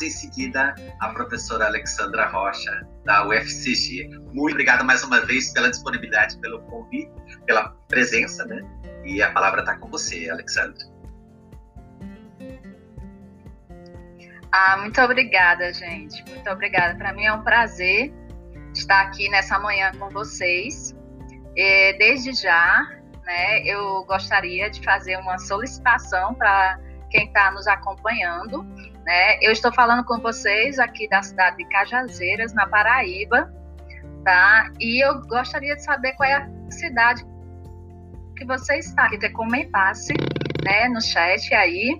em seguida a professora Alexandra Rocha, da UFCG. Muito obrigado mais uma vez pela disponibilidade, pelo convite, pela presença, né? E a palavra está com você, Alexandra. Ah, muito obrigada, gente. Muito obrigada. Para mim é um prazer estar aqui nessa manhã com vocês. E, desde já, né, eu gostaria de fazer uma solicitação para quem está nos acompanhando. Né? Eu estou falando com vocês aqui da cidade de Cajazeiras, na Paraíba, tá? E eu gostaria de saber qual é a cidade que você está, que você comentasse, né, no chat aí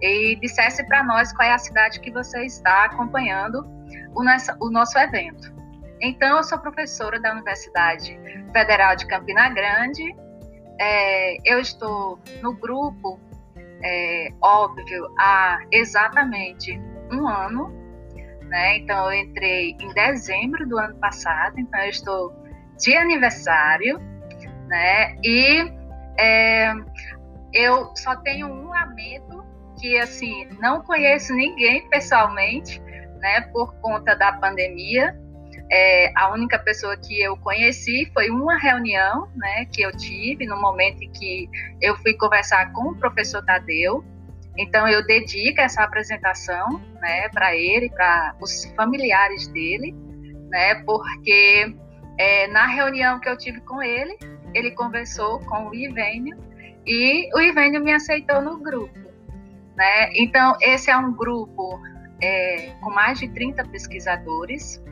e dissesse para nós qual é a cidade que você está acompanhando o nosso, o nosso evento. Então, eu sou professora da Universidade Federal de Campina Grande. É, eu estou no grupo, é, óbvio, há exatamente um ano. Né? Então, eu entrei em dezembro do ano passado, então eu estou de aniversário. Né? E é, eu só tenho um lamento que assim não conheço ninguém pessoalmente, né, por conta da pandemia. É, a única pessoa que eu conheci foi uma reunião, né, que eu tive no momento em que eu fui conversar com o professor Tadeu. Então eu dedico essa apresentação, né, para ele, para os familiares dele, né, porque é, na reunião que eu tive com ele, ele conversou com o Ivênio e o Ivênio me aceitou no grupo. Né? Então, esse é um grupo é, com mais de 30 pesquisadores,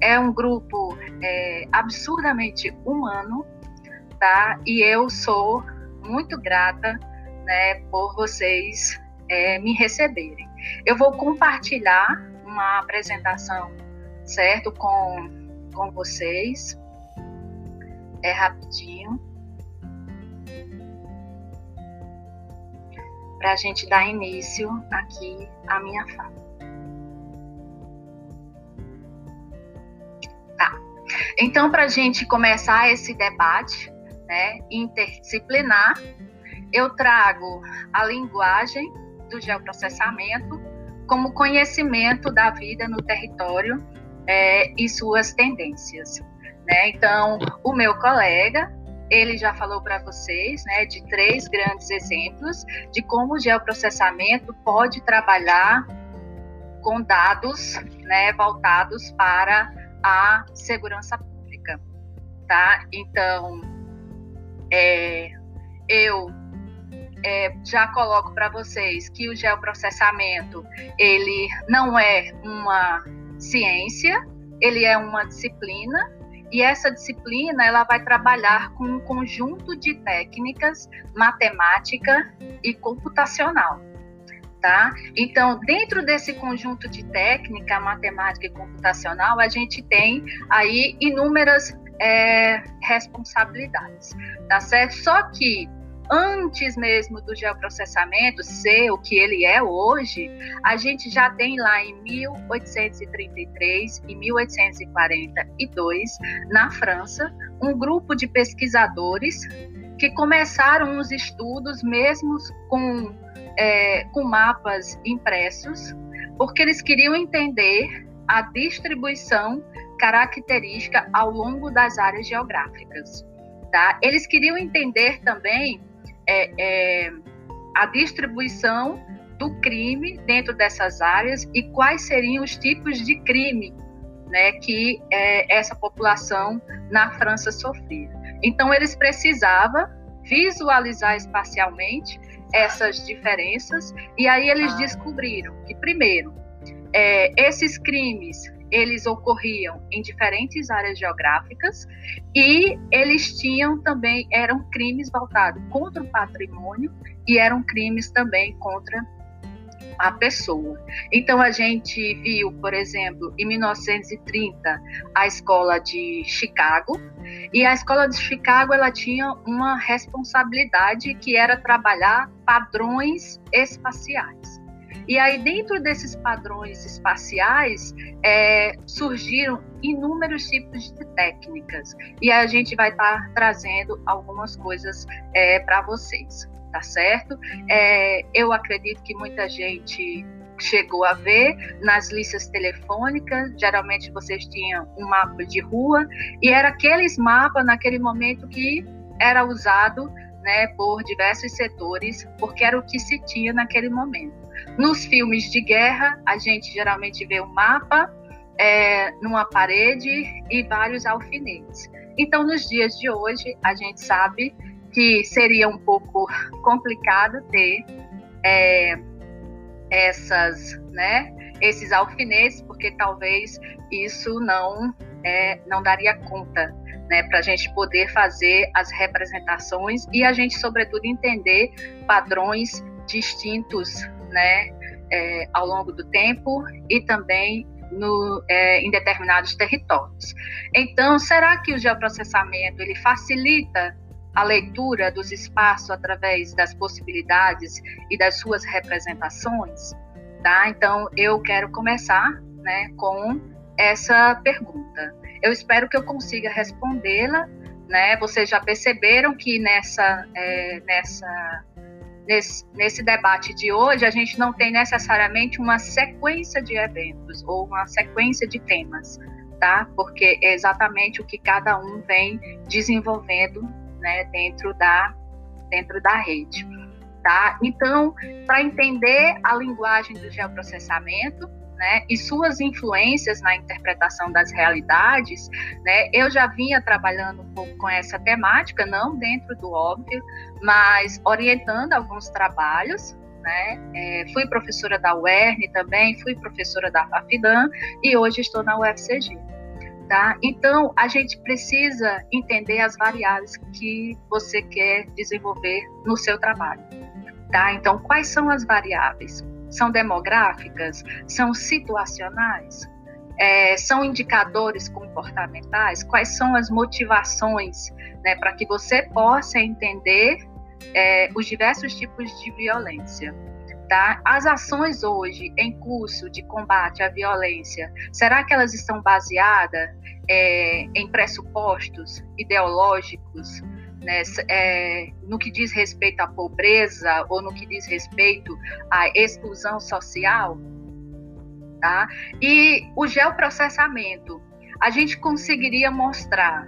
é um grupo é, absurdamente humano, tá? E eu sou muito grata né, por vocês é, me receberem. Eu vou compartilhar uma apresentação, certo, com, com vocês. É rapidinho. para a gente dar início aqui à minha fala. Então, para a gente começar esse debate né, interdisciplinar, eu trago a linguagem do geoprocessamento como conhecimento da vida no território é, e suas tendências. Né? Então, o meu colega, ele já falou para vocês né, de três grandes exemplos de como o geoprocessamento pode trabalhar com dados né, voltados para a segurança pública. Tá? Então, é, eu é, já coloco para vocês que o geoprocessamento ele não é uma ciência, ele é uma disciplina e essa disciplina ela vai trabalhar com um conjunto de técnicas matemática e computacional. Tá? Então, dentro desse conjunto de técnica matemática e computacional, a gente tem aí inúmeras é, responsabilidades, tá certo? Só que antes mesmo do geoprocessamento ser o que ele é hoje, a gente já tem lá em 1833 e 1842, na França, um grupo de pesquisadores que começaram os estudos mesmo com, é, com mapas impressos, porque eles queriam entender a distribuição característica ao longo das áreas geográficas. Tá? Eles queriam entender também é, é, a distribuição do crime dentro dessas áreas e quais seriam os tipos de crime né, que é, essa população na França sofria. Então, eles precisavam visualizar espacialmente essas diferenças. E aí eles descobriram que, primeiro, é, esses crimes eles ocorriam em diferentes áreas geográficas e eles tinham também eram crimes voltados contra o patrimônio e eram crimes também contra a pessoa. Então a gente viu, por exemplo, em 1930 a escola de Chicago e a escola de Chicago ela tinha uma responsabilidade que era trabalhar padrões espaciais. E aí, dentro desses padrões espaciais, é, surgiram inúmeros tipos de técnicas. E a gente vai estar trazendo algumas coisas é, para vocês, tá certo? É, eu acredito que muita gente chegou a ver nas listas telefônicas, geralmente vocês tinham um mapa de rua e era aqueles mapas naquele momento que era usado né, por diversos setores, porque era o que se tinha naquele momento. Nos filmes de guerra, a gente geralmente vê um mapa é, numa parede e vários alfinetes. Então, nos dias de hoje, a gente sabe que seria um pouco complicado ter é, essas, né, esses alfinetes, porque talvez isso não é, não daria conta, né, para a gente poder fazer as representações e a gente, sobretudo, entender padrões distintos, né, é, ao longo do tempo e também no, é, em determinados territórios. Então, será que o geoprocessamento ele facilita a leitura dos espaços através das possibilidades e das suas representações? Tá? Então, eu quero começar né, com essa pergunta. Eu espero que eu consiga respondê-la. Né? Vocês já perceberam que nessa, é, nessa nesse, nesse debate de hoje, a gente não tem necessariamente uma sequência de eventos ou uma sequência de temas, tá? Porque é exatamente o que cada um vem desenvolvendo, né, dentro da dentro da rede, tá? Então, para entender a linguagem do geoprocessamento, né, e suas influências na interpretação das realidades, né, eu já vinha trabalhando um pouco com essa temática, não dentro do óbvio, mas orientando alguns trabalhos. Né, é, fui professora da UERN também, fui professora da FAFIDAN e hoje estou na UFCG. Tá? Então, a gente precisa entender as variáveis que você quer desenvolver no seu trabalho. Tá? Então, quais são as variáveis? São demográficas? São situacionais? É, são indicadores comportamentais? Quais são as motivações né, para que você possa entender é, os diversos tipos de violência? Tá? As ações hoje em curso de combate à violência, será que elas estão baseadas é, em pressupostos ideológicos né, é, no que diz respeito à pobreza ou no que diz respeito à exclusão social, tá? E o geoprocessamento, a gente conseguiria mostrar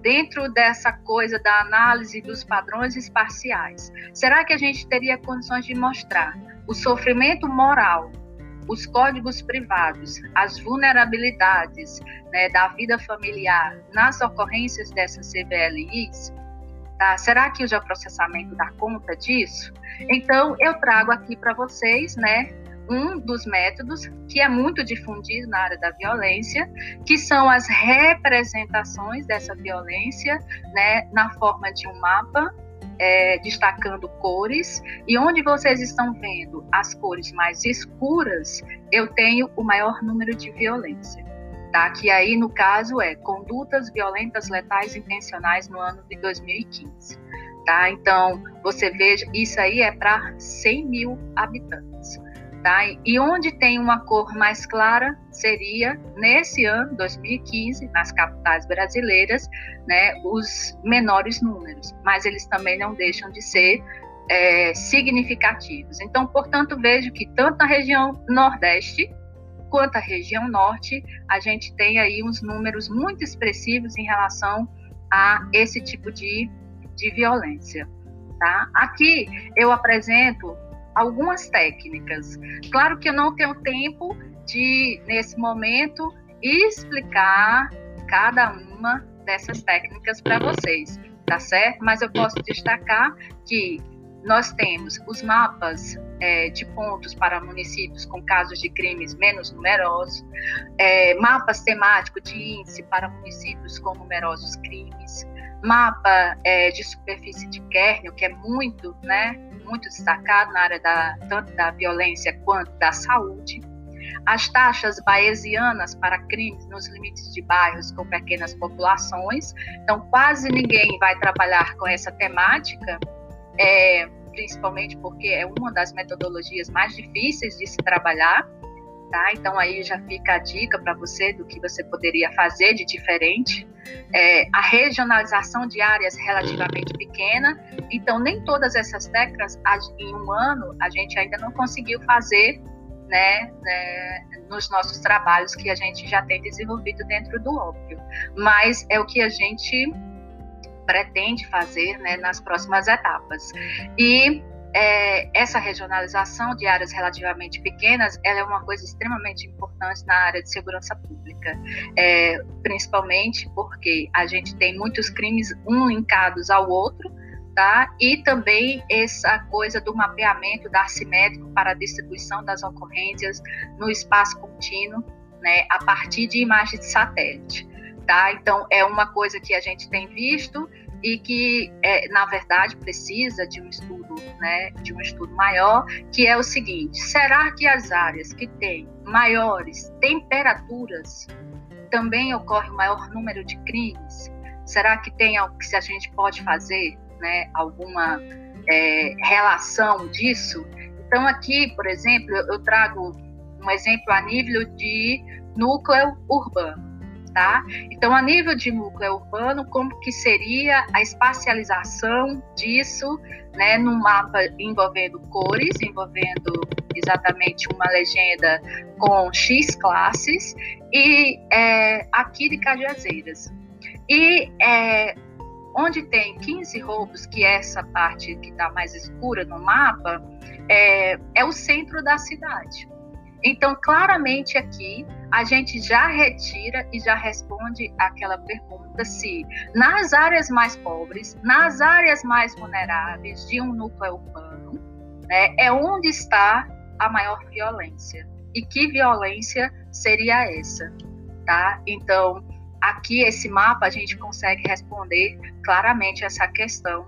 dentro dessa coisa da análise dos padrões espaciais. Será que a gente teria condições de mostrar o sofrimento moral, os códigos privados, as vulnerabilidades né, da vida familiar nas ocorrências dessas CBLIs? Tá? Será que o geoprocessamento dá conta disso? Então, eu trago aqui para vocês, né, um dos métodos que é muito difundido na área da violência, que são as representações dessa violência, né, na forma de um mapa, é, destacando cores, e onde vocês estão vendo as cores mais escuras, eu tenho o maior número de violência tá? que aí no caso é condutas violentas letais intencionais no ano de 2015. Tá? Então, você veja, isso aí é para 100 mil habitantes. Tá? E onde tem uma cor mais clara seria nesse ano, 2015, nas capitais brasileiras, né, os menores números, mas eles também não deixam de ser é, significativos. Então, portanto, vejo que tanto na região Nordeste quanto à região norte, a gente tem aí uns números muito expressivos em relação a esse tipo de, de violência. Tá? Aqui eu apresento algumas técnicas. Claro que eu não tenho tempo de, nesse momento, explicar cada uma dessas técnicas para vocês, tá certo? Mas eu posso destacar que nós temos os mapas é, de pontos para municípios com casos de crimes menos numerosos, é, mapas temáticos de índice para municípios com numerosos crimes, mapa é, de superfície de kernel, que é muito, né, muito destacado na área da, tanto da violência quanto da saúde, as taxas bayesianas para crimes nos limites de bairros com pequenas populações. Então, quase ninguém vai trabalhar com essa temática, é, principalmente porque é uma das metodologias mais difíceis de se trabalhar. Tá? Então aí já fica a dica para você do que você poderia fazer de diferente. É, a regionalização de áreas relativamente pequena. Então nem todas essas técnicas em um ano a gente ainda não conseguiu fazer né, né, nos nossos trabalhos que a gente já tem desenvolvido dentro do óbvio. Mas é o que a gente pretende fazer né, nas próximas etapas. E é, essa regionalização de áreas relativamente pequenas, ela é uma coisa extremamente importante na área de segurança pública, é, principalmente porque a gente tem muitos crimes um linkados ao outro, tá? E também essa coisa do mapeamento da assimétrico para a distribuição das ocorrências no espaço contínuo, né, a partir de imagens de satélite, tá? Então é uma coisa que a gente tem visto e que é, na verdade precisa de um estudo, né, de um estudo maior, que é o seguinte: será que as áreas que têm maiores temperaturas também ocorre um maior número de crimes? Será que tem algo que a gente pode fazer né, alguma é, relação disso. Então, aqui, por exemplo, eu trago um exemplo a nível de núcleo urbano. Tá? Então, a nível de núcleo urbano, como que seria a espacialização disso, né, num mapa envolvendo cores, envolvendo exatamente uma legenda com X classes, e é, aqui de Cajazeiras. E é, Onde tem 15 roubos, que é essa parte que está mais escura no mapa, é, é o centro da cidade. Então, claramente aqui, a gente já retira e já responde aquela pergunta se nas áreas mais pobres, nas áreas mais vulneráveis de um núcleo urbano, né, é onde está a maior violência. E que violência seria essa? Tá? Então, aqui esse mapa a gente consegue responder claramente essa questão